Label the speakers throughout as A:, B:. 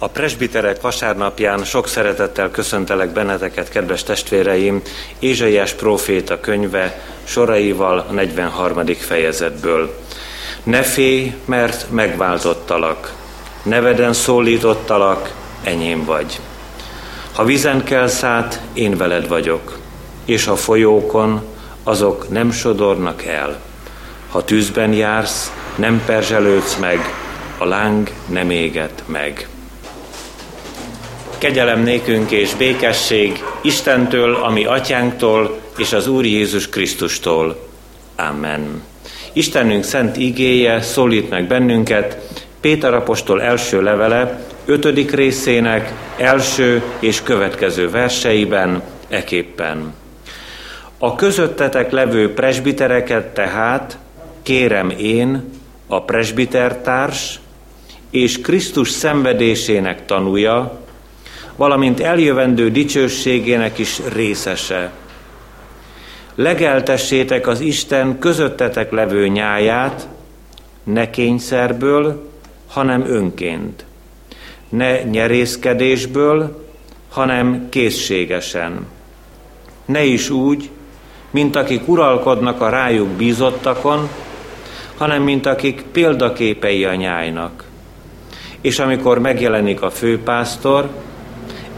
A: A presbiterek vasárnapján sok szeretettel köszöntelek benneteket, kedves testvéreim, Ézsaiás próféta könyve soraival a 43. fejezetből. Ne félj, mert megváltottalak, neveden szólítottalak, enyém vagy. Ha vizen kell szát, én veled vagyok, és a folyókon azok nem sodornak el. Ha tűzben jársz, nem perzselődsz meg, a láng nem éget meg. Kegyelem nékünk és békesség Istentől, ami atyánktól és az Úr Jézus Krisztustól. Amen. Istenünk szent igéje szólít meg bennünket Péter apostol első levele, ötödik részének első és következő verseiben, eképpen. A közöttetek levő presbitereket tehát kérem én, a presbitertárs és Krisztus szenvedésének tanúja, valamint eljövendő dicsőségének is részese. Legeltessétek az Isten közöttetek levő nyáját, ne kényszerből, hanem önként. Ne nyerészkedésből, hanem készségesen. Ne is úgy, mint akik uralkodnak a rájuk bízottakon, hanem mint akik példaképei a nyájnak. És amikor megjelenik a főpásztor,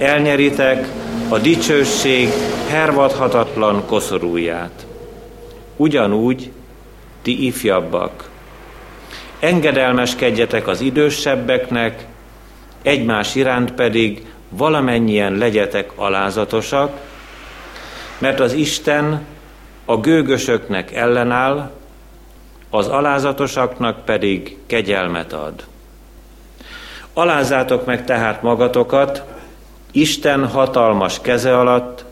A: elnyeritek a dicsőség hervadhatatlan koszorúját. Ugyanúgy ti ifjabbak. Engedelmeskedjetek az idősebbeknek, egymás iránt pedig valamennyien legyetek alázatosak, mert az Isten a gőgösöknek ellenáll, az alázatosaknak pedig kegyelmet ad. Alázátok meg tehát magatokat, Isten hatalmas keze alatt,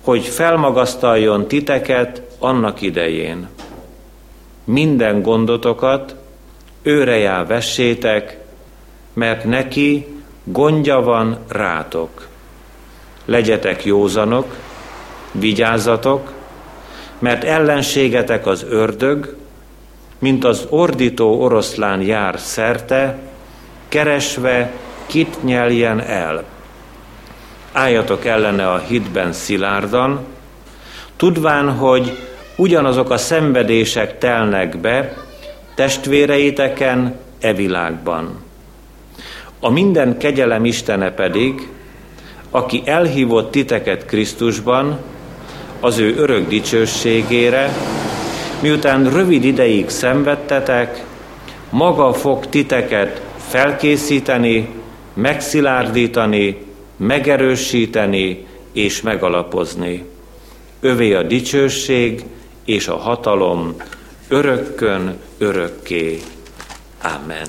A: hogy felmagasztaljon titeket annak idején. Minden gondotokat őre vessétek, mert neki gondja van rátok. Legyetek józanok, vigyázzatok, mert ellenségetek az ördög, mint az ordító oroszlán jár szerte, keresve kit nyeljen el álljatok ellene a hitben szilárdan, tudván, hogy ugyanazok a szenvedések telnek be testvéreiteken e világban. A minden kegyelem Istene pedig, aki elhívott titeket Krisztusban, az ő örök dicsőségére, miután rövid ideig szenvedtetek, maga fog titeket felkészíteni, megszilárdítani, megerősíteni és megalapozni. Övé a dicsőség és a hatalom örökkön örökké. Amen.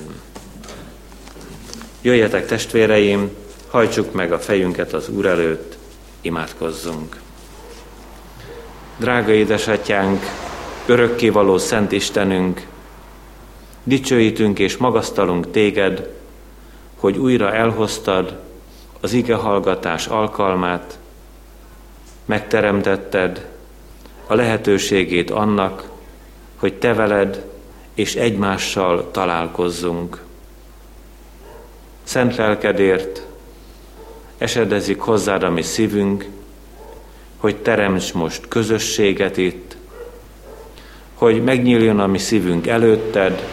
A: Jöjjetek testvéreim, hajtsuk meg a fejünket az Úr előtt, imádkozzunk. Drága édesatyánk, örökkévaló Szent Istenünk, dicsőítünk és magasztalunk téged, hogy újra elhoztad az ige hallgatás alkalmát, megteremtetted a lehetőségét annak, hogy te veled és egymással találkozzunk. Szent lelkedért esedezik hozzád a mi szívünk, hogy teremts most közösséget itt, hogy megnyíljon a mi szívünk előtted,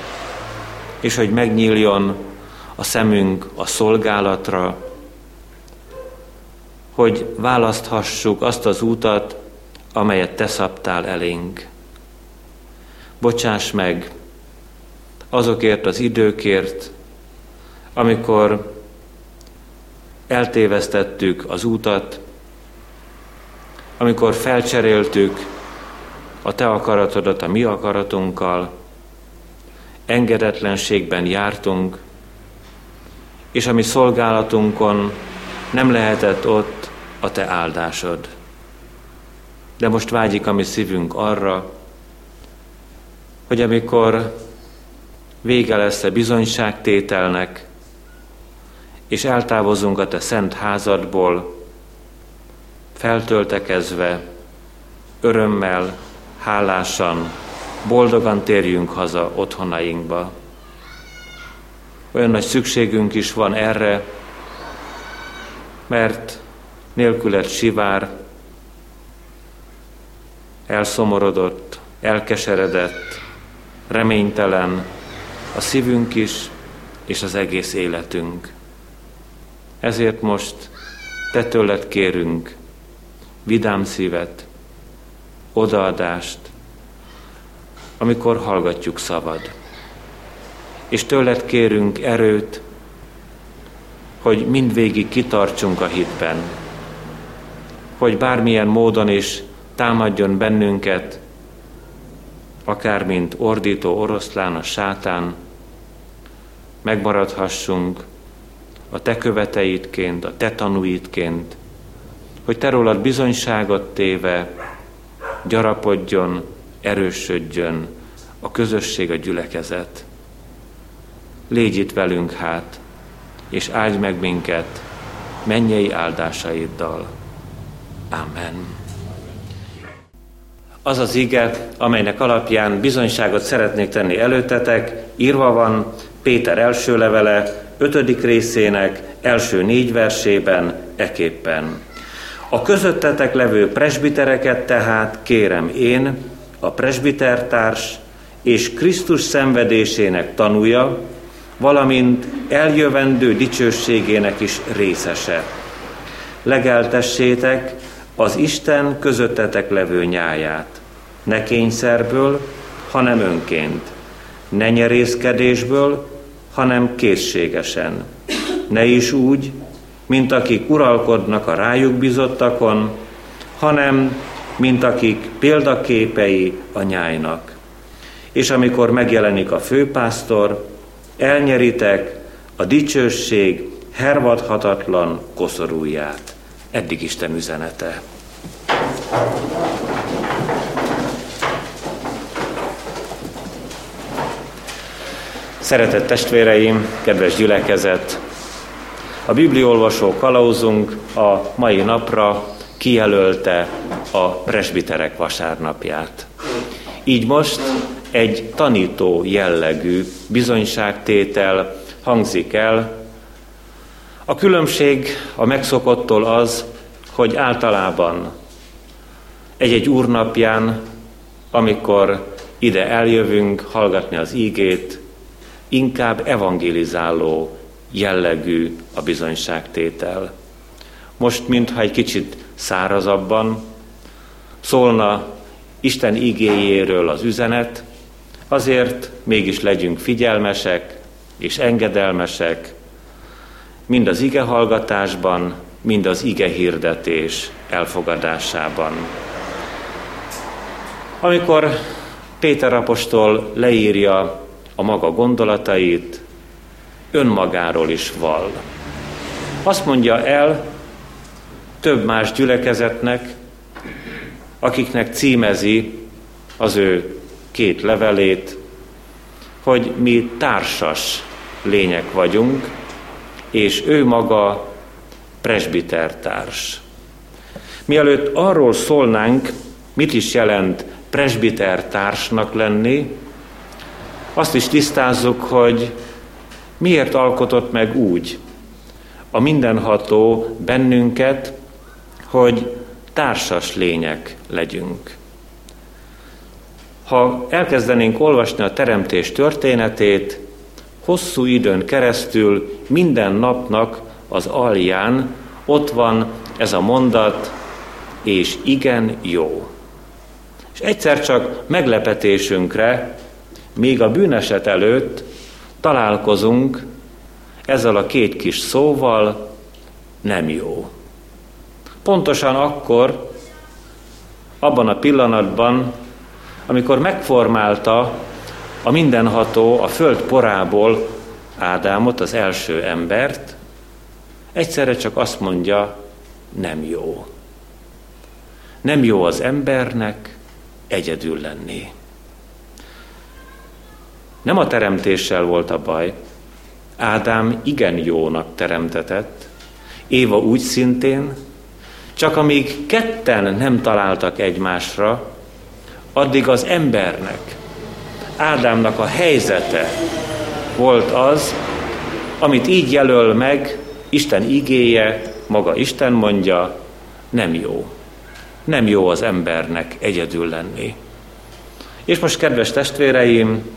A: és hogy megnyíljon a szemünk a szolgálatra, hogy választhassuk azt az útat, amelyet te szabtál elénk. Bocsáss meg azokért az időkért, amikor eltévesztettük az útat, amikor felcseréltük a te akaratodat a mi akaratunkkal, engedetlenségben jártunk, és a mi szolgálatunkon nem lehetett ott a te áldásod. De most vágyik a mi szívünk arra, hogy amikor vége lesz a bizonyságtételnek, és eltávozunk a te szent házadból, feltöltekezve, örömmel, hálásan, boldogan térjünk haza otthonainkba. Olyan nagy szükségünk is van erre, mert nélküled sivár, elszomorodott, elkeseredett, reménytelen a szívünk is, és az egész életünk. Ezért most te tőled kérünk vidám szívet, odaadást, amikor hallgatjuk szavad. És tőled kérünk erőt, hogy mindvégig kitartsunk a hitben, hogy bármilyen módon is támadjon bennünket, akár mint ordító oroszlán a sátán, megmaradhassunk a te követeidként, a te tanúidként, hogy te rólad bizonyságot téve gyarapodjon, erősödjön a közösség, a gyülekezet. Légy itt velünk hát, és áldj meg minket mennyei áldásaiddal. Amen. Az az ige, amelynek alapján bizonyságot szeretnék tenni előtetek, írva van Péter első levele, ötödik részének első négy versében, eképpen. A közöttetek levő presbitereket tehát kérem én, a presbitertárs és Krisztus szenvedésének tanúja, valamint eljövendő dicsőségének is részese. Legeltessétek az Isten közöttetek levő nyáját, ne kényszerből, hanem önként, ne nyerészkedésből, hanem készségesen. Ne is úgy, mint akik uralkodnak a rájuk bizottakon, hanem mint akik példaképei a nyájnak. És amikor megjelenik a főpásztor, elnyeritek a dicsőség hervadhatatlan koszorúját. Eddig Isten üzenete. Szeretett testvéreim, kedves gyülekezet! A bibliolvasó kalauzunk a mai napra kijelölte a presbiterek vasárnapját. Így most egy tanító jellegű bizonyságtétel hangzik el. A különbség a megszokottól az, hogy általában egy-egy úrnapján, amikor ide eljövünk hallgatni az ígét, inkább evangelizáló jellegű a bizonyságtétel. Most, mintha egy kicsit szárazabban szólna Isten igéjéről az üzenet, azért mégis legyünk figyelmesek és engedelmesek, mind az ige hallgatásban, mind az ige hirdetés elfogadásában. Amikor Péter apostol leírja a maga gondolatait, önmagáról is val. Azt mondja el több más gyülekezetnek, akiknek címezi az ő két levelét, hogy mi társas lények vagyunk, és ő maga presbitertárs. Mielőtt arról szólnánk, mit is jelent presbitertársnak lenni, azt is tisztázzuk, hogy miért alkotott meg úgy a mindenható bennünket, hogy társas lények legyünk. Ha elkezdenénk olvasni a teremtés történetét, hosszú időn keresztül minden napnak az alján ott van ez a mondat, és igen jó. És egyszer csak meglepetésünkre, még a bűneset előtt találkozunk ezzel a két kis szóval, nem jó. Pontosan akkor, abban a pillanatban, amikor megformálta a mindenható a föld porából Ádámot, az első embert, egyszerre csak azt mondja, nem jó. Nem jó az embernek egyedül lenni. Nem a teremtéssel volt a baj. Ádám igen jónak teremtetett, Éva úgy szintén, csak amíg ketten nem találtak egymásra, addig az embernek, Ádámnak a helyzete volt az, amit így jelöl meg Isten igéje, maga Isten mondja, nem jó. Nem jó az embernek egyedül lenni. És most, kedves testvéreim,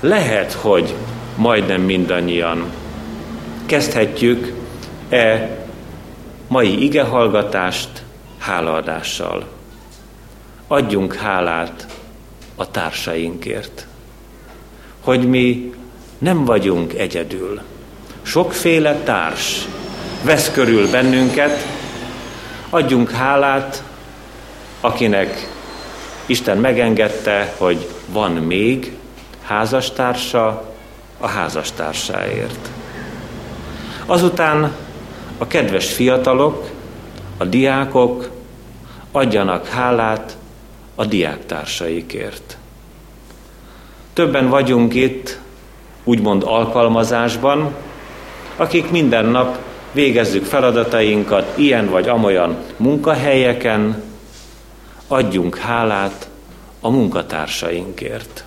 A: lehet, hogy majdnem mindannyian kezdhetjük e mai igehallgatást hálaadással. Adjunk hálát a társainkért, hogy mi nem vagyunk egyedül. Sokféle társ vesz körül bennünket, adjunk hálát, akinek Isten megengedte, hogy van még házastársa a házastársáért. Azután a kedves fiatalok, a diákok adjanak hálát a diáktársaikért. Többen vagyunk itt, úgymond alkalmazásban, akik minden nap végezzük feladatainkat ilyen vagy amolyan munkahelyeken, adjunk hálát a munkatársainkért.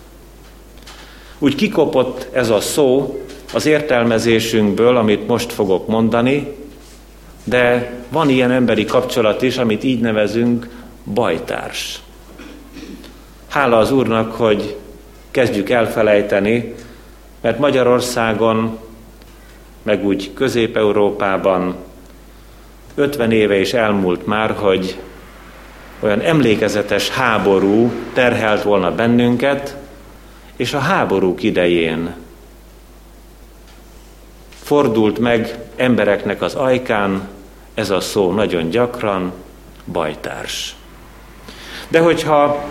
A: Úgy kikopott ez a szó az értelmezésünkből, amit most fogok mondani, de van ilyen emberi kapcsolat is, amit így nevezünk bajtárs. Hála az Úrnak, hogy kezdjük elfelejteni, mert Magyarországon, meg úgy Közép-Európában 50 éve is elmúlt már, hogy olyan emlékezetes háború terhelt volna bennünket, és a háborúk idején fordult meg embereknek az ajkán ez a szó nagyon gyakran, bajtárs. De hogyha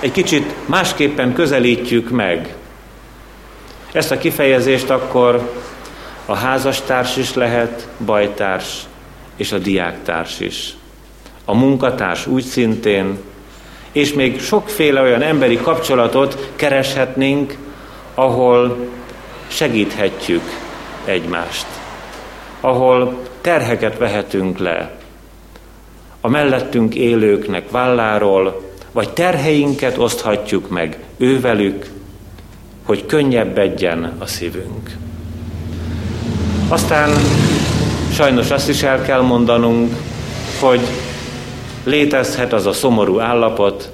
A: egy kicsit másképpen közelítjük meg ezt a kifejezést, akkor a házastárs is lehet bajtárs, és a diáktárs is. A munkatárs úgy szintén, és még sokféle olyan emberi kapcsolatot kereshetnénk, ahol segíthetjük egymást, ahol terheket vehetünk le a mellettünk élőknek válláról, vagy terheinket oszthatjuk meg ővelük, hogy könnyebbedjen a szívünk. Aztán sajnos azt is el kell mondanunk, hogy létezhet az a szomorú állapot,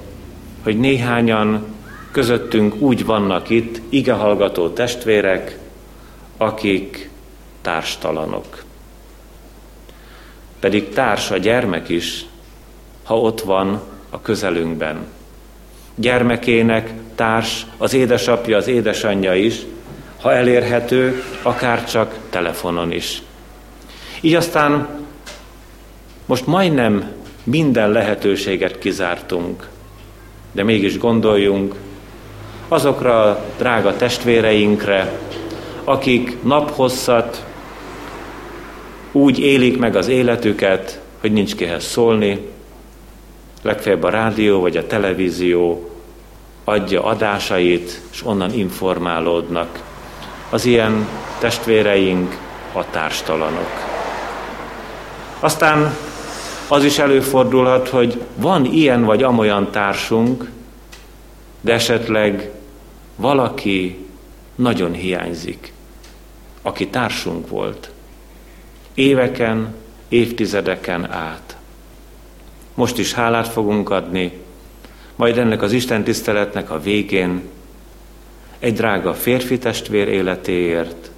A: hogy néhányan közöttünk úgy vannak itt, igehallgató testvérek, akik társtalanok. Pedig társ a gyermek is, ha ott van a közelünkben. Gyermekének társ az édesapja, az édesanyja is, ha elérhető, akár csak telefonon is. Így aztán most majdnem minden lehetőséget kizártunk, de mégis gondoljunk azokra a drága testvéreinkre, akik naphosszat úgy élik meg az életüket, hogy nincs kihez szólni, legfeljebb a rádió vagy a televízió adja adásait, és onnan informálódnak. Az ilyen testvéreink a társtalanok. Aztán az is előfordulhat, hogy van ilyen vagy amolyan társunk, de esetleg valaki nagyon hiányzik, aki társunk volt éveken, évtizedeken át. Most is hálát fogunk adni, majd ennek az Isten tiszteletnek a végén egy drága férfi testvér életéért,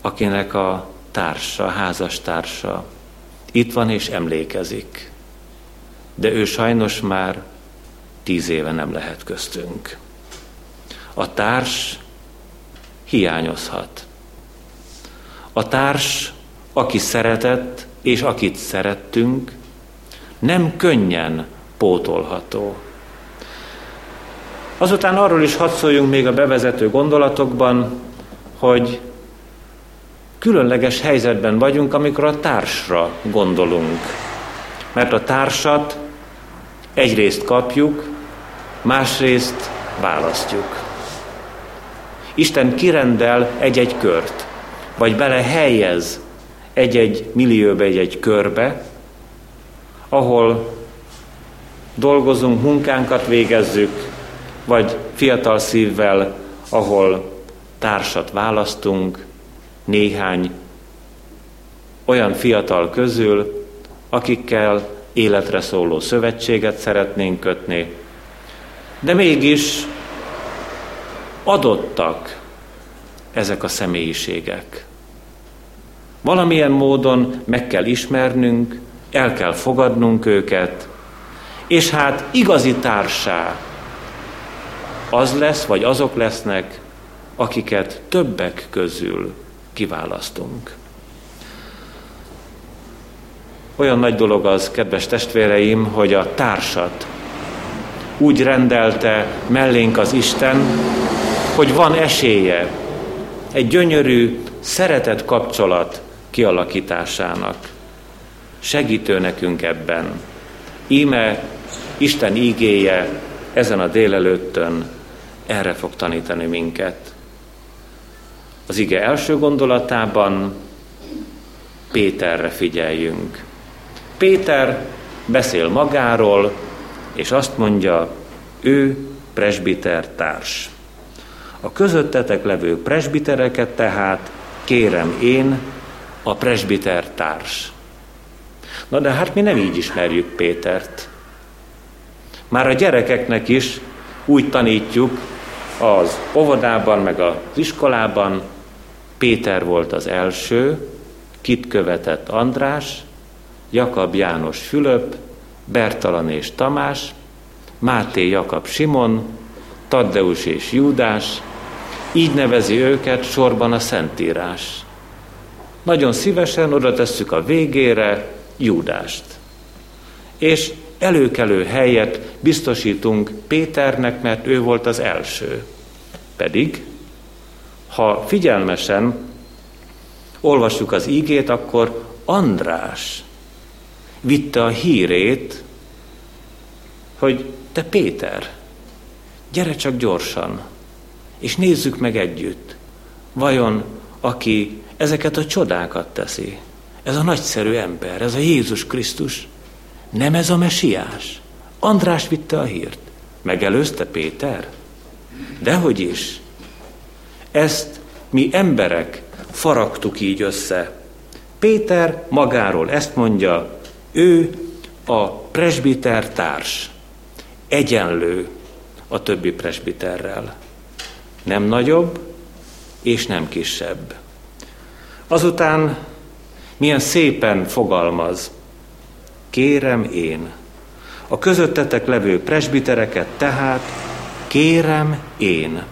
A: akinek a társa, házastársa itt van és emlékezik. De ő sajnos már tíz éve nem lehet köztünk. A társ hiányozhat. A társ, aki szeretett, és akit szerettünk, nem könnyen pótolható. Azután arról is hadd szóljunk még a bevezető gondolatokban, hogy különleges helyzetben vagyunk, amikor a társra gondolunk. Mert a társat egyrészt kapjuk, másrészt választjuk. Isten kirendel egy-egy kört vagy bele helyez egy-egy millióbe, egy-egy körbe, ahol dolgozunk, munkánkat végezzük, vagy fiatal szívvel, ahol társat választunk, néhány olyan fiatal közül, akikkel életre szóló szövetséget szeretnénk kötni, de mégis adottak ezek a személyiségek. Valamilyen módon meg kell ismernünk, el kell fogadnunk őket, és hát igazi társá az lesz, vagy azok lesznek, akiket többek közül kiválasztunk. Olyan nagy dolog az, kedves testvéreim, hogy a társat úgy rendelte mellénk az Isten, hogy van esélye egy gyönyörű, szeretett kapcsolat kialakításának. Segítő nekünk ebben. Íme Isten ígéje ezen a délelőttön erre fog tanítani minket. Az ige első gondolatában Péterre figyeljünk. Péter beszél magáról, és azt mondja, ő presbiter társ. A közöttetek levő presbitereket tehát kérem én, a presbiter társ. Na de hát mi nem így ismerjük Pétert. Már a gyerekeknek is úgy tanítjuk az óvodában, meg az iskolában, Péter volt az első, kit követett András, Jakab János Fülöp, Bertalan és Tamás, Máté Jakab Simon, Taddeus és Júdás, így nevezi őket sorban a Szentírás. Nagyon szívesen oda tesszük a végére Júdást. És előkelő helyet biztosítunk Péternek, mert ő volt az első. Pedig, ha figyelmesen olvassuk az ígét, akkor András vitte a hírét, hogy te Péter, gyere csak gyorsan, és nézzük meg együtt, vajon aki ezeket a csodákat teszi, ez a nagyszerű ember, ez a Jézus Krisztus, nem ez a mesiás? András vitte a hírt. Megelőzte Péter? Dehogy is. Ezt mi emberek faragtuk így össze. Péter magáról ezt mondja, ő a presbiter társ, egyenlő a többi presbiterrel. Nem nagyobb és nem kisebb. Azután milyen szépen fogalmaz, kérem én, a közöttetek levő presbitereket tehát kérem én,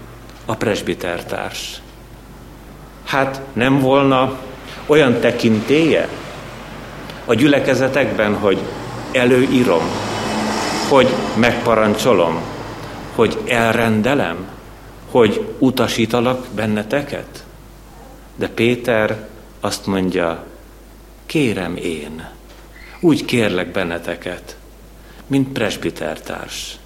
A: a presbitertárs. Hát nem volna olyan tekintéje a gyülekezetekben, hogy előírom, hogy megparancsolom, hogy elrendelem, hogy utasítalak benneteket? De Péter azt mondja, kérem én, úgy kérlek benneteket, mint presbitertárs,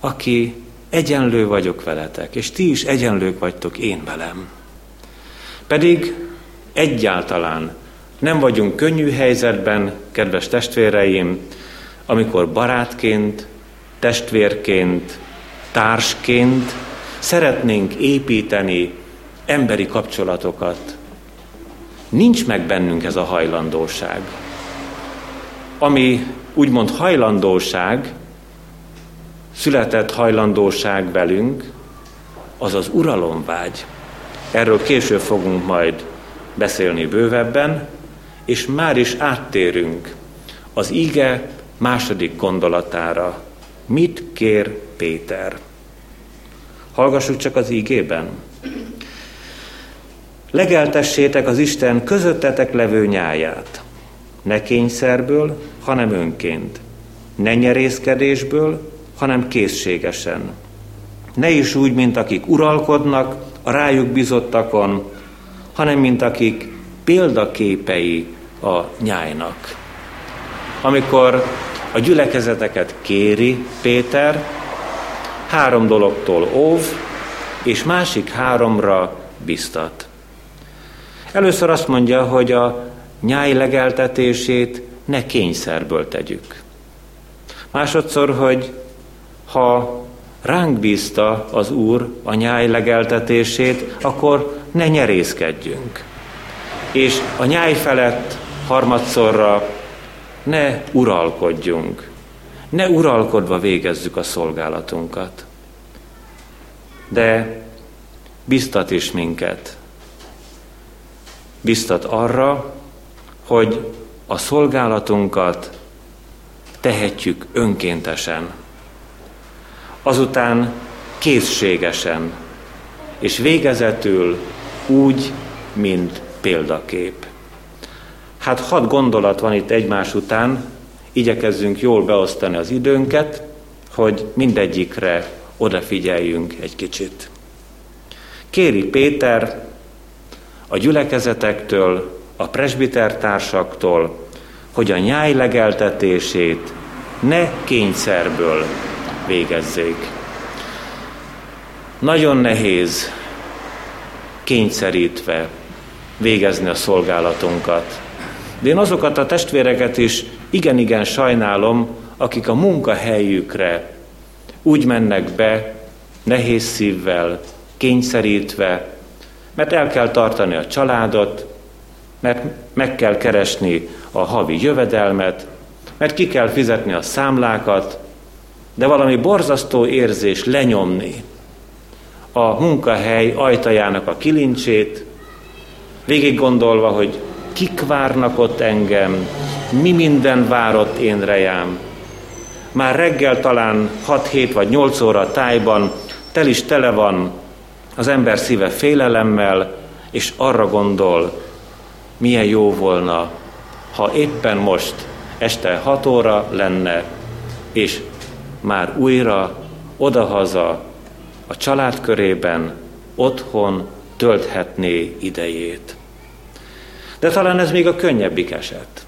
A: aki egyenlő vagyok veletek, és ti is egyenlők vagytok én velem. Pedig egyáltalán nem vagyunk könnyű helyzetben, kedves testvéreim, amikor barátként, testvérként, társként szeretnénk építeni emberi kapcsolatokat. Nincs meg bennünk ez a hajlandóság. Ami úgymond hajlandóság, született hajlandóság velünk, az az uralomvágy. Erről később fogunk majd beszélni bővebben, és már is áttérünk az ige második gondolatára. Mit kér Péter? Hallgassuk csak az ígében. Legeltessétek az Isten közöttetek levő nyáját. Ne kényszerből, hanem önként. Ne nyerészkedésből, hanem készségesen. Ne is úgy, mint akik uralkodnak a rájuk bizottakon, hanem mint akik példaképei a nyájnak. Amikor a gyülekezeteket kéri Péter, három dologtól óv, és másik háromra biztat. Először azt mondja, hogy a nyáj legeltetését ne kényszerből tegyük. Másodszor, hogy ha ránk bízta az Úr a nyáj legeltetését, akkor ne nyerészkedjünk. és a nyáj felett harmadszorra ne uralkodjunk, ne uralkodva végezzük a szolgálatunkat. De biztat is minket. Biztat arra, hogy a szolgálatunkat tehetjük önkéntesen, azután készségesen, és végezetül úgy, mint példakép. Hát hat gondolat van itt egymás után, igyekezzünk jól beosztani az időnket, hogy mindegyikre odafigyeljünk egy kicsit. Kéri Péter a gyülekezetektől, a presbitertársaktól, hogy a nyáj legeltetését ne kényszerből végezzék. Nagyon nehéz kényszerítve végezni a szolgálatunkat. De én azokat a testvéreket is igen-igen sajnálom, akik a munkahelyükre úgy mennek be, nehéz szívvel, kényszerítve, mert el kell tartani a családot, mert meg kell keresni a havi jövedelmet, mert ki kell fizetni a számlákat, de valami borzasztó érzés lenyomni a munkahely ajtajának a kilincsét, végig gondolva, hogy kik várnak ott engem, mi minden várott én rejám. Már reggel talán 6-7 vagy 8 óra tájban tel is tele van az ember szíve félelemmel, és arra gondol, milyen jó volna, ha éppen most este 6 óra lenne, és már újra odahaza a család körében, otthon tölthetné idejét. De talán ez még a könnyebbik eset.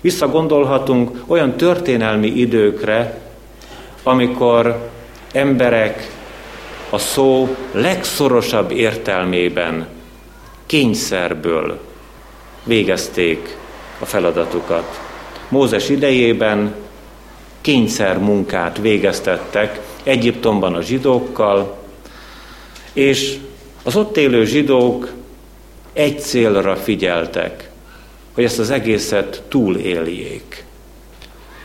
A: Visszagondolhatunk olyan történelmi időkre, amikor emberek a szó legszorosabb értelmében kényszerből végezték a feladatukat. Mózes idejében kényszer munkát végeztettek Egyiptomban a zsidókkal, és az ott élő zsidók egy célra figyeltek, hogy ezt az egészet túléljék.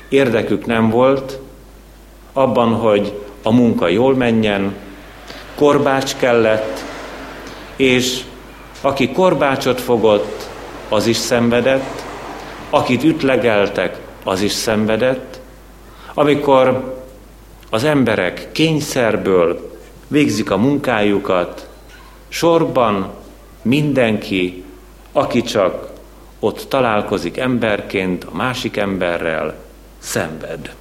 A: Érdekük nem volt abban, hogy a munka jól menjen, korbács kellett, és aki korbácsot fogott, az is szenvedett, akit ütlegeltek, az is szenvedett. Amikor az emberek kényszerből végzik a munkájukat, sorban mindenki, aki csak ott találkozik emberként a másik emberrel, szenved.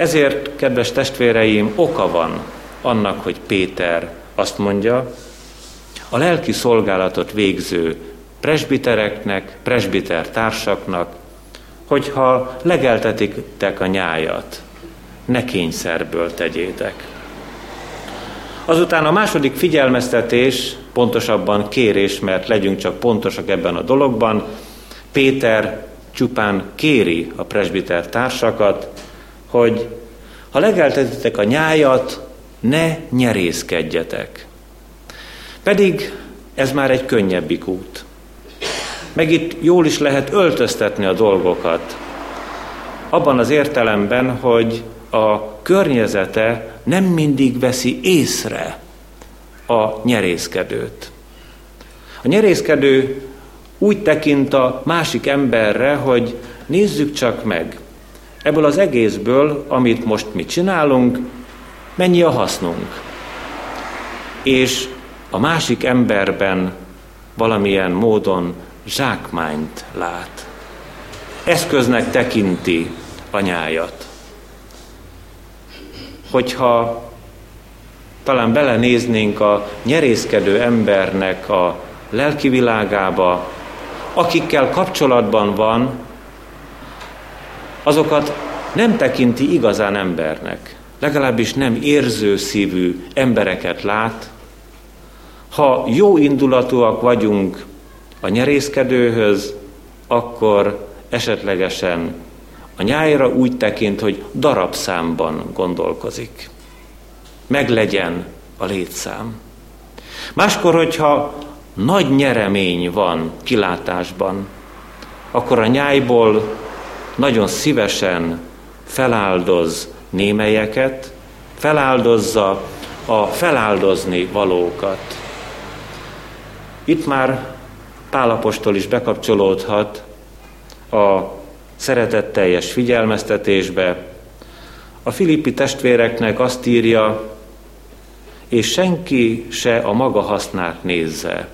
A: Ezért, kedves testvéreim, oka van annak, hogy Péter azt mondja, a lelki szolgálatot végző presbitereknek, presbiter társaknak, hogyha legeltetitek a nyájat, ne kényszerből tegyétek. Azután a második figyelmeztetés, pontosabban kérés, mert legyünk csak pontosak ebben a dologban, Péter csupán kéri a presbiter társakat, hogy ha legeltetitek a nyájat, ne nyerészkedjetek. Pedig ez már egy könnyebbik út. Meg itt jól is lehet öltöztetni a dolgokat. Abban az értelemben, hogy a környezete nem mindig veszi észre a nyerészkedőt. A nyerészkedő úgy tekint a másik emberre, hogy nézzük csak meg, ebből az egészből, amit most mi csinálunk, mennyi a hasznunk. És a másik emberben valamilyen módon zsákmányt lát. Eszköznek tekinti anyájat. Hogyha talán belenéznénk a nyerészkedő embernek a lelki világába, akikkel kapcsolatban van, azokat nem tekinti igazán embernek, legalábbis nem érző szívű embereket lát. Ha jó indulatúak vagyunk a nyerészkedőhöz, akkor esetlegesen a nyájra úgy tekint, hogy darabszámban gondolkozik. Meglegyen a létszám. Máskor, hogyha nagy nyeremény van kilátásban, akkor a nyájból nagyon szívesen feláldoz némelyeket, feláldozza a feláldozni valókat. Itt már Pálapostól is bekapcsolódhat a szeretetteljes figyelmeztetésbe. A filippi testvéreknek azt írja, és senki se a maga hasznát nézze,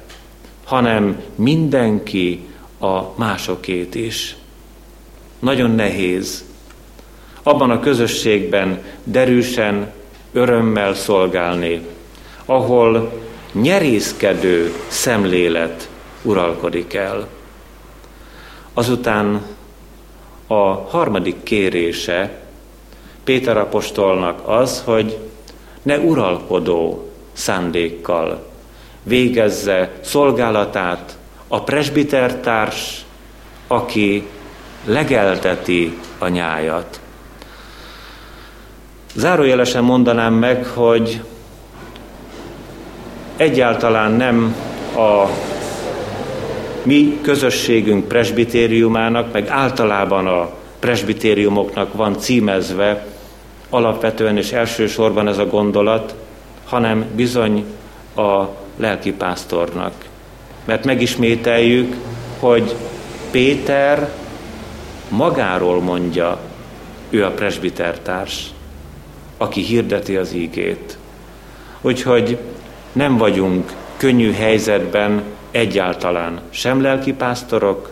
A: hanem mindenki a másokét is. Nagyon nehéz abban a közösségben derűsen, örömmel szolgálni, ahol nyerészkedő szemlélet uralkodik el. Azután a harmadik kérése Péter apostolnak az, hogy ne uralkodó szándékkal végezze szolgálatát a presbitertárs, aki legelteti a nyájat. Zárójelesen mondanám meg, hogy egyáltalán nem a mi közösségünk presbitériumának, meg általában a presbitériumoknak van címezve alapvetően és elsősorban ez a gondolat, hanem bizony a lelkipásztornak. Mert megismételjük, hogy Péter magáról mondja, ő a presbitertárs, aki hirdeti az ígét. Úgyhogy nem vagyunk könnyű helyzetben egyáltalán sem lelkipásztorok,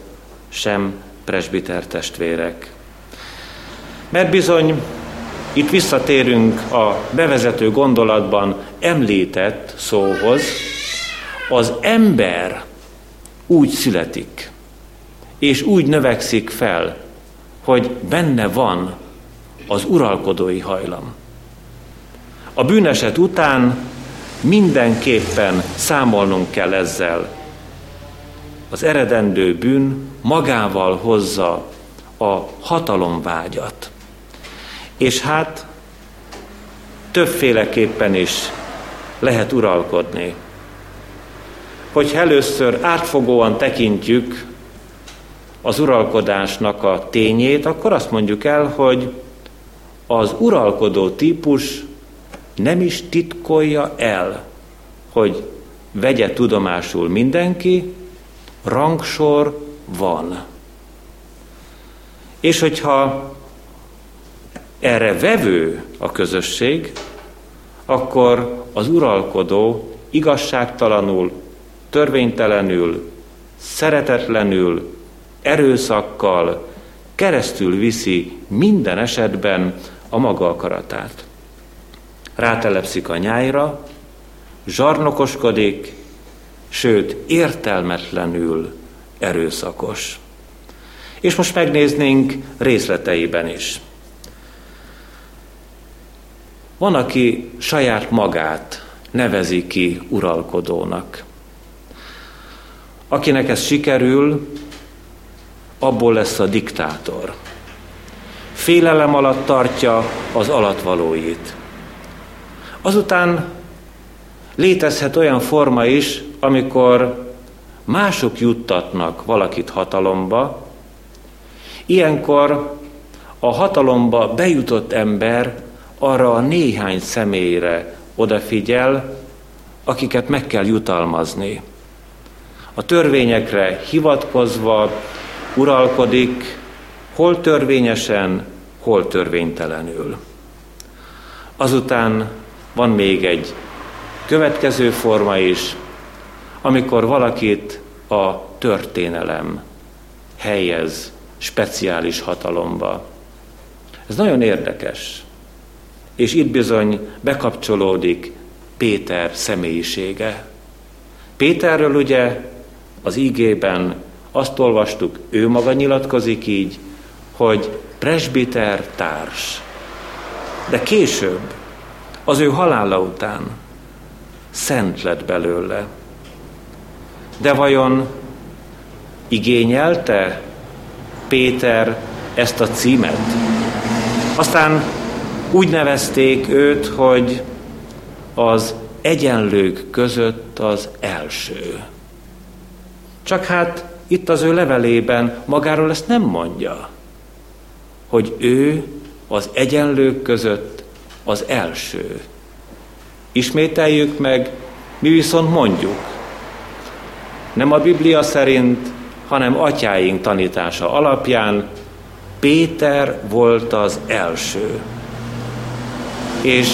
A: sem presbiter testvérek. Mert bizony itt visszatérünk a bevezető gondolatban említett szóhoz, az ember úgy születik, és úgy növekszik fel, hogy benne van az uralkodói hajlam. A bűneset után mindenképpen számolnunk kell ezzel. Az eredendő bűn magával hozza a hatalomvágyat. És hát többféleképpen is lehet uralkodni. Hogy először átfogóan tekintjük az uralkodásnak a tényét, akkor azt mondjuk el, hogy az uralkodó típus nem is titkolja el, hogy vegye tudomásul mindenki, rangsor van. És hogyha erre vevő a közösség, akkor az uralkodó igazságtalanul, törvénytelenül, szeretetlenül, erőszakkal keresztül viszi minden esetben a maga akaratát. Rátelepszik a nyájra, zsarnokoskodik, sőt értelmetlenül erőszakos. És most megnéznénk részleteiben is. Van, aki saját magát nevezi ki uralkodónak. Akinek ez sikerül, abból lesz a diktátor. Félelem alatt tartja az alatvalóit. Azután létezhet olyan forma is, amikor mások juttatnak valakit hatalomba, ilyenkor a hatalomba bejutott ember arra a néhány személyre odafigyel, akiket meg kell jutalmazni. A törvényekre hivatkozva uralkodik, hol törvényesen, hol törvénytelenül. Azután van még egy következő forma is, amikor valakit a történelem helyez speciális hatalomba. Ez nagyon érdekes. És itt bizony bekapcsolódik Péter személyisége. Péterről ugye az ígében azt olvastuk, ő maga nyilatkozik így, hogy presbiter társ. De később, az ő halála után szent lett belőle. De vajon igényelte Péter ezt a címet? Aztán úgy nevezték őt, hogy az egyenlők között az első. Csak hát itt az ő levelében magáról ezt nem mondja, hogy ő az egyenlők között az első. Ismételjük meg, mi viszont mondjuk. Nem a Biblia szerint, hanem atyáink tanítása alapján Péter volt az első. És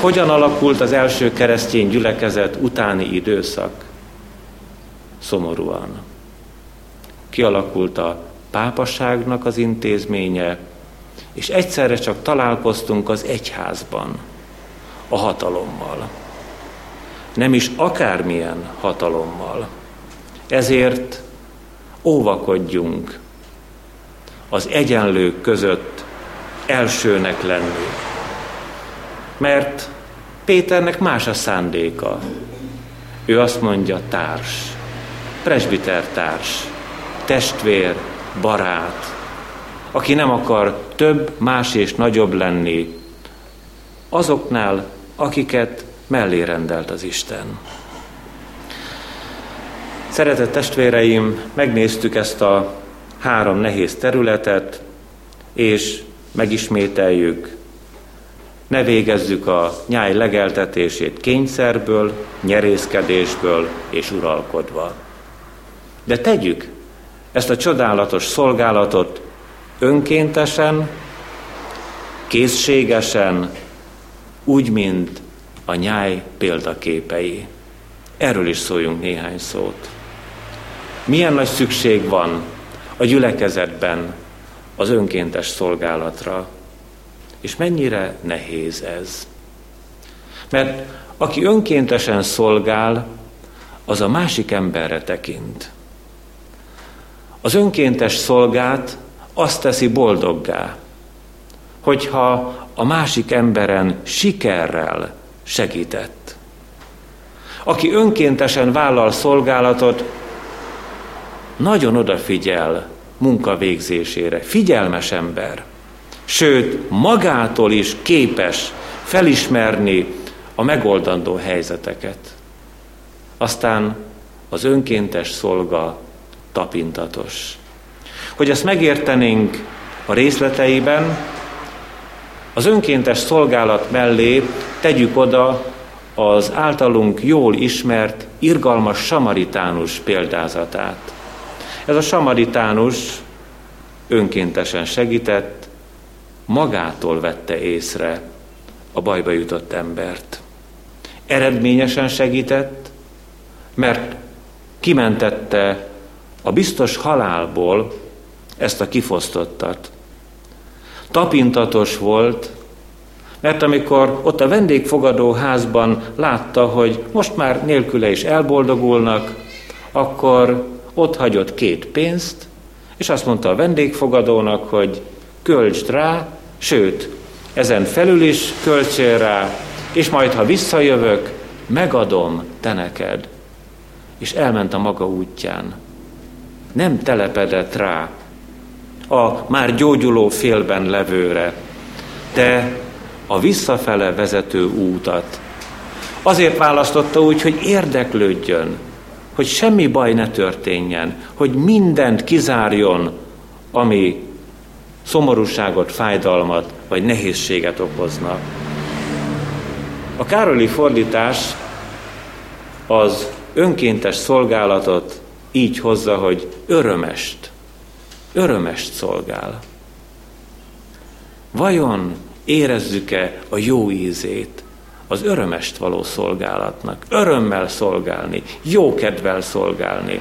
A: hogyan alakult az első keresztény gyülekezet utáni időszak? Szomorúan. Kialakult a pápaságnak az intézménye, és egyszerre csak találkoztunk az egyházban a hatalommal. Nem is akármilyen hatalommal. Ezért óvakodjunk az egyenlők között elsőnek lenni. Mert Péternek más a szándéka. Ő azt mondja társ, presbitertárs, testvér, barát, aki nem akar több, más és nagyobb lenni azoknál, akiket mellé rendelt az Isten. Szeretett testvéreim, megnéztük ezt a három nehéz területet, és megismételjük, ne végezzük a nyáj legeltetését kényszerből, nyerészkedésből és uralkodva. De tegyük ezt a csodálatos szolgálatot önkéntesen, készségesen, úgy, mint a nyáj példaképei. Erről is szóljunk néhány szót. Milyen nagy szükség van a gyülekezetben az önkéntes szolgálatra, és mennyire nehéz ez. Mert aki önkéntesen szolgál, az a másik emberre tekint. Az önkéntes szolgát azt teszi boldoggá, hogyha a másik emberen sikerrel segített. Aki önkéntesen vállal szolgálatot, nagyon odafigyel munka végzésére, figyelmes ember, sőt, magától is képes felismerni a megoldandó helyzeteket. Aztán az önkéntes szolga tapintatos. Hogy ezt megértenénk a részleteiben, az önkéntes szolgálat mellé tegyük oda az általunk jól ismert, irgalmas samaritánus példázatát. Ez a samaritánus önkéntesen segített, magától vette észre a bajba jutott embert. Eredményesen segített, mert kimentette a biztos halálból ezt a kifosztottat. Tapintatos volt, mert amikor ott a vendégfogadó házban látta, hogy most már nélküle is elboldogulnak, akkor ott hagyott két pénzt, és azt mondta a vendégfogadónak, hogy költsd rá, sőt, ezen felül is költsél rá, és majd, ha visszajövök, megadom te neked. És elment a maga útján. Nem telepedett rá a már gyógyuló félben levőre, de a visszafele vezető útat. Azért választotta úgy, hogy érdeklődjön, hogy semmi baj ne történjen, hogy mindent kizárjon, ami szomorúságot, fájdalmat vagy nehézséget okozna. A Károli fordítás az önkéntes szolgálatot így hozza, hogy örömest, örömest szolgál. Vajon érezzük-e a jó ízét az örömest való szolgálatnak. Örömmel szolgálni, jó kedvel szolgálni.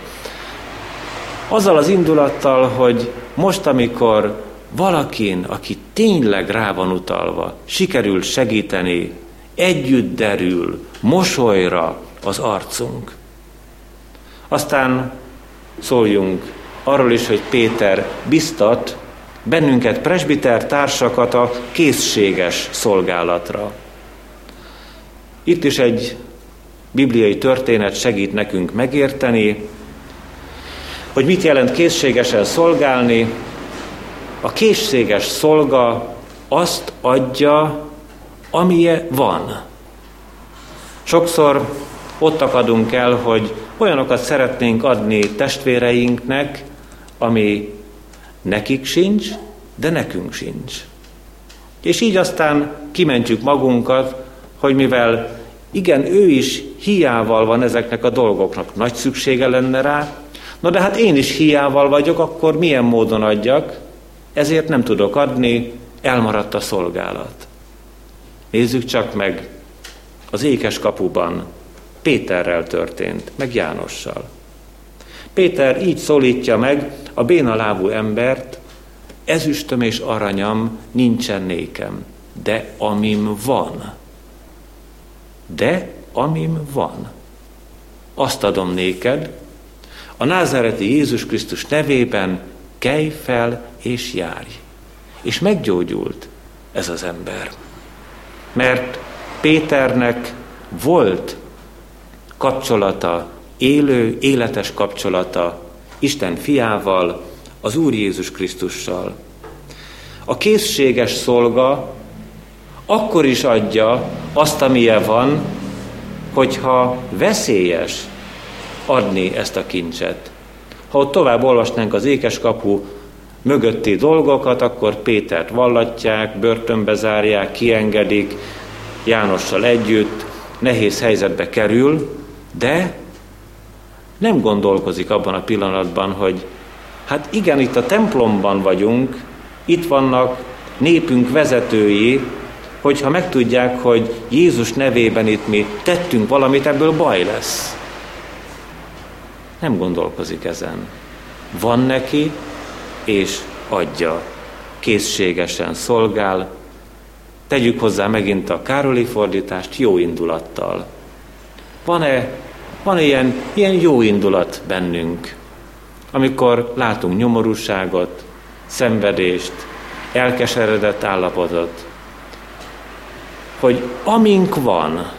A: Azzal az indulattal, hogy most, amikor valakin, aki tényleg rá van utalva, sikerül segíteni, együtt derül, mosolyra az arcunk. Aztán szóljunk arról is, hogy Péter biztat bennünket, presbiter társakat a készséges szolgálatra. Itt is egy bibliai történet segít nekünk megérteni, hogy mit jelent készségesen szolgálni. A készséges szolga azt adja, amilyen van. Sokszor ott akadunk el, hogy olyanokat szeretnénk adni testvéreinknek, ami nekik sincs, de nekünk sincs. És így aztán kimentjük magunkat, hogy mivel igen, ő is hiával van ezeknek a dolgoknak, nagy szüksége lenne rá, na de hát én is hiával vagyok, akkor milyen módon adjak, ezért nem tudok adni, elmaradt a szolgálat. Nézzük csak meg, az ékes kapuban Péterrel történt, meg Jánossal. Péter így szólítja meg a bénalábú embert, ezüstöm és aranyam nincsen nékem, de amim van, de amim van, azt adom néked, a názáreti Jézus Krisztus nevében kelj fel és járj. És meggyógyult ez az ember. Mert Péternek volt kapcsolata, élő, életes kapcsolata Isten fiával, az Úr Jézus Krisztussal. A készséges szolga akkor is adja azt, amilyen van, hogyha veszélyes adni ezt a kincset. Ha ott tovább olvasnánk az ékes kapu mögötti dolgokat, akkor Pétert vallatják, börtönbe zárják, kiengedik, Jánossal együtt, nehéz helyzetbe kerül, de nem gondolkozik abban a pillanatban, hogy hát igen, itt a templomban vagyunk, itt vannak népünk vezetői, hogyha megtudják, hogy Jézus nevében itt mi tettünk valamit, ebből baj lesz. Nem gondolkozik ezen. Van neki, és adja. Készségesen szolgál. Tegyük hozzá megint a Károli fordítást jó indulattal. Van-e van ilyen, ilyen jó indulat bennünk, amikor látunk nyomorúságot, szenvedést, elkeseredett állapotot, hogy amink van,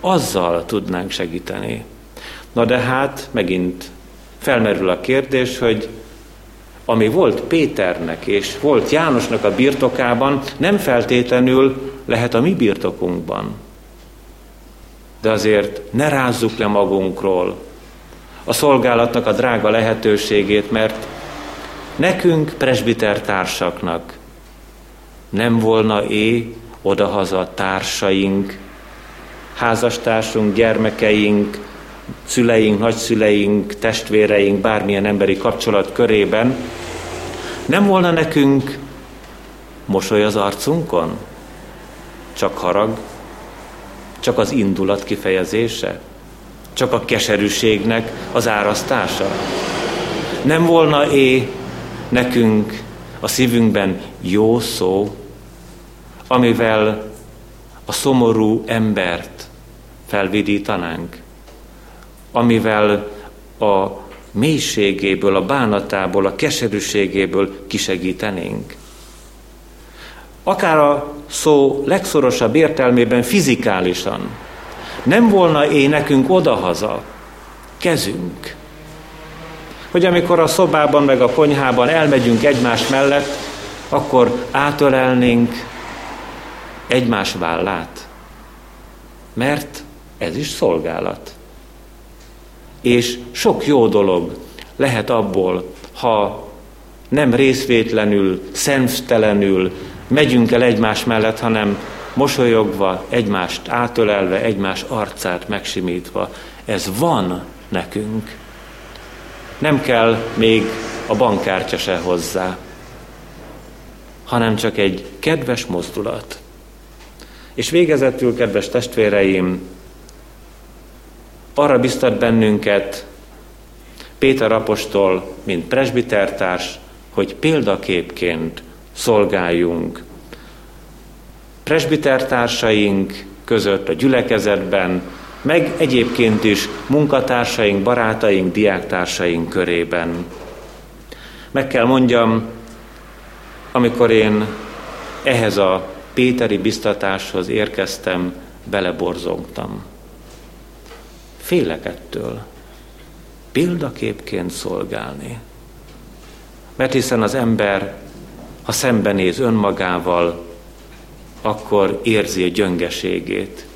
A: azzal tudnánk segíteni. Na de hát megint felmerül a kérdés, hogy ami volt Péternek és volt Jánosnak a birtokában, nem feltétlenül lehet a mi birtokunkban. De azért ne rázzuk le magunkról a szolgálatnak a drága lehetőségét, mert nekünk, presbiter társaknak nem volna é odahaza társaink, házastársunk, gyermekeink, szüleink, nagyszüleink, testvéreink, bármilyen emberi kapcsolat körében, nem volna nekünk mosoly az arcunkon? Csak harag? Csak az indulat kifejezése? Csak a keserűségnek az árasztása? Nem volna é nekünk a szívünkben jó szó, amivel a szomorú embert felvidítanánk? amivel a mélységéből, a bánatából, a keserűségéből kisegítenénk. Akár a szó legszorosabb értelmében fizikálisan. Nem volna én nekünk odahaza kezünk, hogy amikor a szobában meg a konyhában elmegyünk egymás mellett, akkor átölelnénk egymás vállát. Mert ez is szolgálat. És sok jó dolog lehet abból, ha nem részvétlenül, szemtelenül megyünk el egymás mellett, hanem mosolyogva, egymást átölelve, egymás arcát megsimítva. Ez van nekünk. Nem kell még a bankkártya se hozzá, hanem csak egy kedves mozdulat. És végezetül, kedves testvéreim, arra biztat bennünket Péter apostol, mint presbitertárs, hogy példaképként szolgáljunk. Presbitertársaink között a gyülekezetben, meg egyébként is munkatársaink, barátaink, diáktársaink körében. Meg kell mondjam, amikor én ehhez a Péteri biztatáshoz érkeztem, beleborzongtam. Félek ettől. Példaképként szolgálni. Mert hiszen az ember, ha szembenéz önmagával, akkor érzi a gyöngeségét,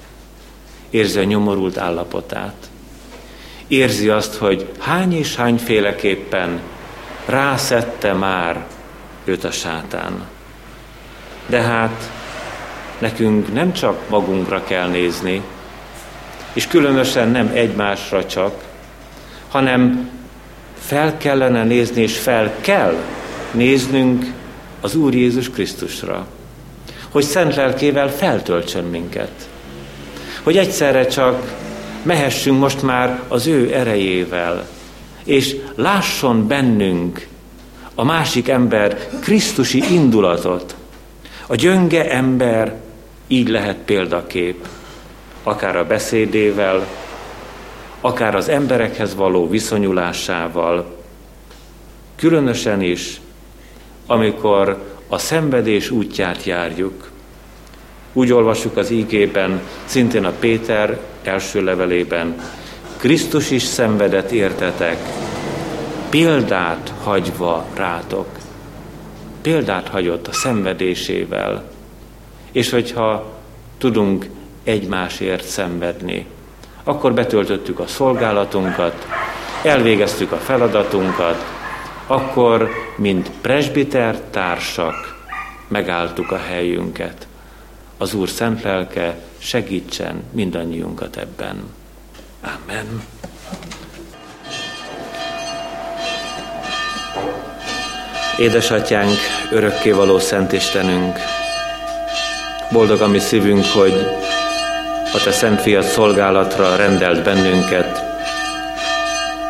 A: érzi a nyomorult állapotát. érzi azt, hogy hány és hányféleképpen rászette már őt a sátán. De hát nekünk nem csak magunkra kell nézni, és különösen nem egymásra csak, hanem fel kellene nézni, és fel kell néznünk az Úr Jézus Krisztusra, hogy szent lelkével feltöltsön minket, hogy egyszerre csak mehessünk most már az ő erejével, és lásson bennünk a másik ember Krisztusi indulatot. A gyönge ember így lehet példakép, akár a beszédével, akár az emberekhez való viszonyulásával, különösen is, amikor a szenvedés útját járjuk. Úgy olvassuk az ígében, szintén a Péter első levelében, Krisztus is szenvedett értetek, példát hagyva rátok. Példát hagyott a szenvedésével. És hogyha tudunk egymásért szenvedni, akkor betöltöttük a szolgálatunkat, elvégeztük a feladatunkat, akkor, mint presbiter társak, megálltuk a helyünket. Az Úr szent lelke segítsen mindannyiunkat ebben. Amen. Édesatyánk, örökkévaló Szent Istenünk, boldog a mi szívünk, hogy a Te Szent Fiat szolgálatra rendelt bennünket.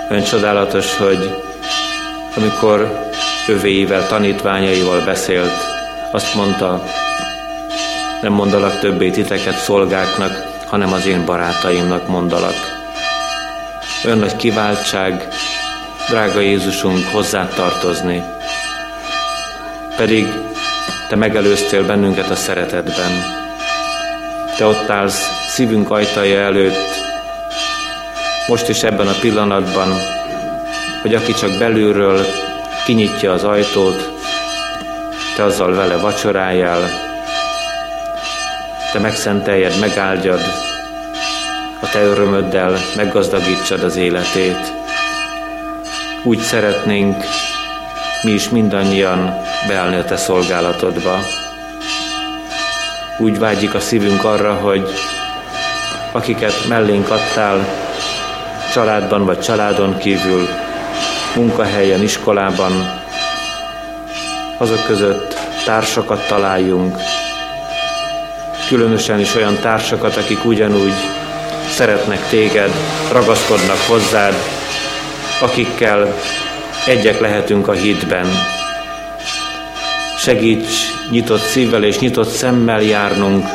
A: Ön csodálatos, hogy amikor övéivel, tanítványaival beszélt, azt mondta, nem mondalak többé titeket szolgáknak, hanem az én barátaimnak mondalak. Ön nagy kiváltság, drága Jézusunk, hozzá tartozni. Pedig Te megelőztél bennünket a szeretetben. Te ott állsz szívünk ajtaja előtt, most is ebben a pillanatban, hogy aki csak belülről kinyitja az ajtót, te azzal vele vacsoráljál, te megszenteljed, megáldjad, a te örömöddel meggazdagítsad az életét. Úgy szeretnénk mi is mindannyian beállni a te szolgálatodba. Úgy vágyik a szívünk arra, hogy akiket mellénk adtál, családban vagy családon kívül, munkahelyen, iskolában, azok között társakat találjunk, különösen is olyan társakat, akik ugyanúgy szeretnek téged, ragaszkodnak hozzád, akikkel egyek lehetünk a hitben. Segíts nyitott szívvel és nyitott szemmel járnunk,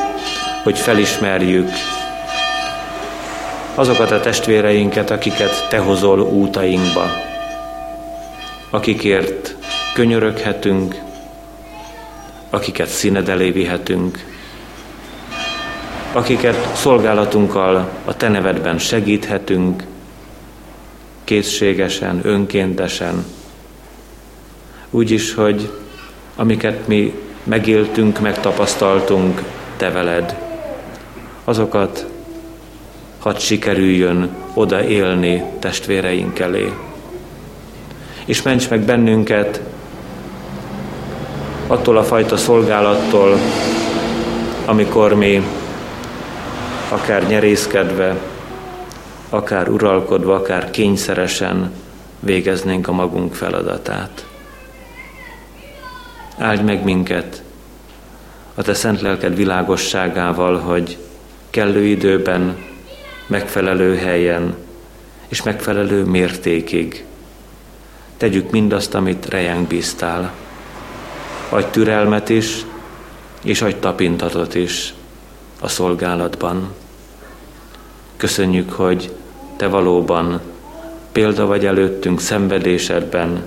A: hogy felismerjük, azokat a testvéreinket, akiket Te hozol útainkba, akikért könyöröghetünk, akiket színed elé vihetünk, akiket szolgálatunkkal a Te nevedben segíthetünk, készségesen, önkéntesen, úgy is, hogy amiket mi megéltünk, megtapasztaltunk, Te veled, azokat hadd sikerüljön oda élni testvéreink elé. És ments meg bennünket attól a fajta szolgálattól, amikor mi akár nyerészkedve, akár uralkodva, akár kényszeresen végeznénk a magunk feladatát. Áldj meg minket a Te szent lelked világosságával, hogy kellő időben megfelelő helyen és megfelelő mértékig. Tegyük mindazt, amit rejánk bíztál. Adj türelmet is, és adj tapintatot is a szolgálatban. Köszönjük, hogy Te valóban példa vagy előttünk szenvedésedben,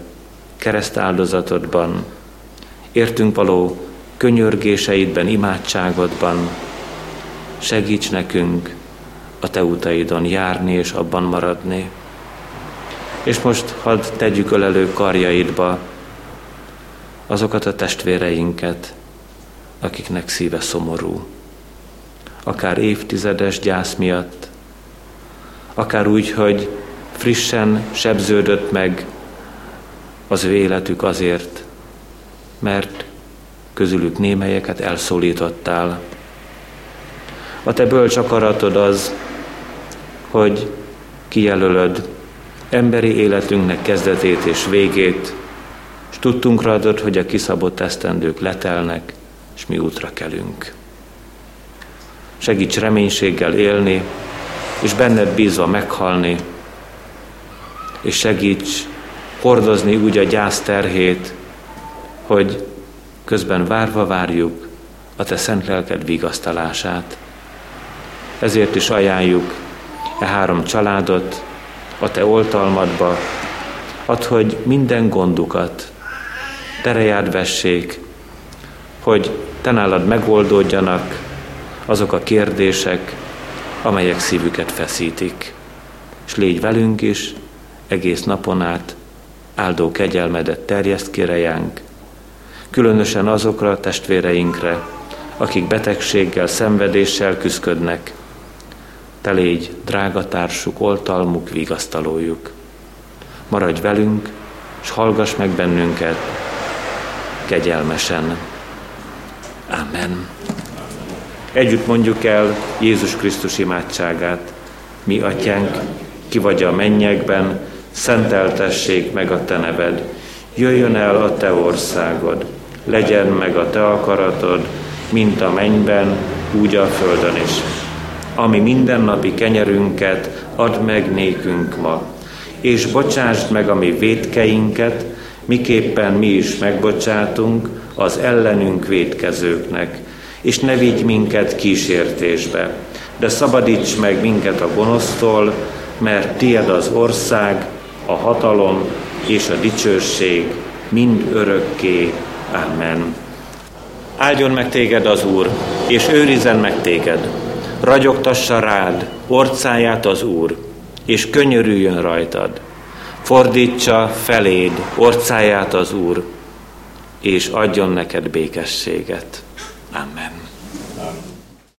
A: keresztáldozatodban, értünk való könyörgéseidben, imádságodban. Segíts nekünk, a te utaidon járni és abban maradni. És most hadd tegyük ölelő karjaidba azokat a testvéreinket, akiknek szíve szomorú. Akár évtizedes gyász miatt, akár úgy, hogy frissen sebződött meg az ő életük azért, mert közülük némelyeket elszólítottál. A te bölcs akaratod az, hogy kijelölöd emberi életünknek kezdetét és végét, és tudtunk adott, hogy a kiszabott esztendők letelnek, és mi útra kelünk. Segíts reménységgel élni, és benned bízva meghalni, és segíts hordozni úgy a gyász terhét, hogy közben várva várjuk a Te szent lelked vigasztalását. Ezért is ajánljuk e három családot a Te oltalmadba, ad, hogy minden gondukat terejád vessék, hogy Te nálad megoldódjanak azok a kérdések, amelyek szívüket feszítik. És légy velünk is, egész napon át, áldó kegyelmedet terjeszt ki különösen azokra a testvéreinkre, akik betegséggel, szenvedéssel küzdködnek. Te légy drága társuk, oltalmuk, vigasztalójuk. Maradj velünk, és hallgass meg bennünket kegyelmesen. Amen. Együtt mondjuk el Jézus Krisztus imádságát. Mi, Atyánk, ki vagy a mennyekben, szenteltessék meg a Te neved. Jöjjön el a Te országod, legyen meg a Te akaratod, mint a mennyben, úgy a földön is. Ami mindennapi kenyerünket add meg nékünk ma, és bocsásd meg a mi védkeinket, miképpen mi is megbocsátunk az ellenünk védkezőknek, és ne vigy minket kísértésbe, de szabadíts meg minket a gonosztól, mert tied az ország, a hatalom és a dicsőség mind örökké. Amen. Áldjon meg téged az Úr, és őrizzen meg téged. Ragyogtassa rád orcáját az Úr, és könyörüljön rajtad. Fordítsa feléd orcáját az Úr, és adjon neked békességet. Amen.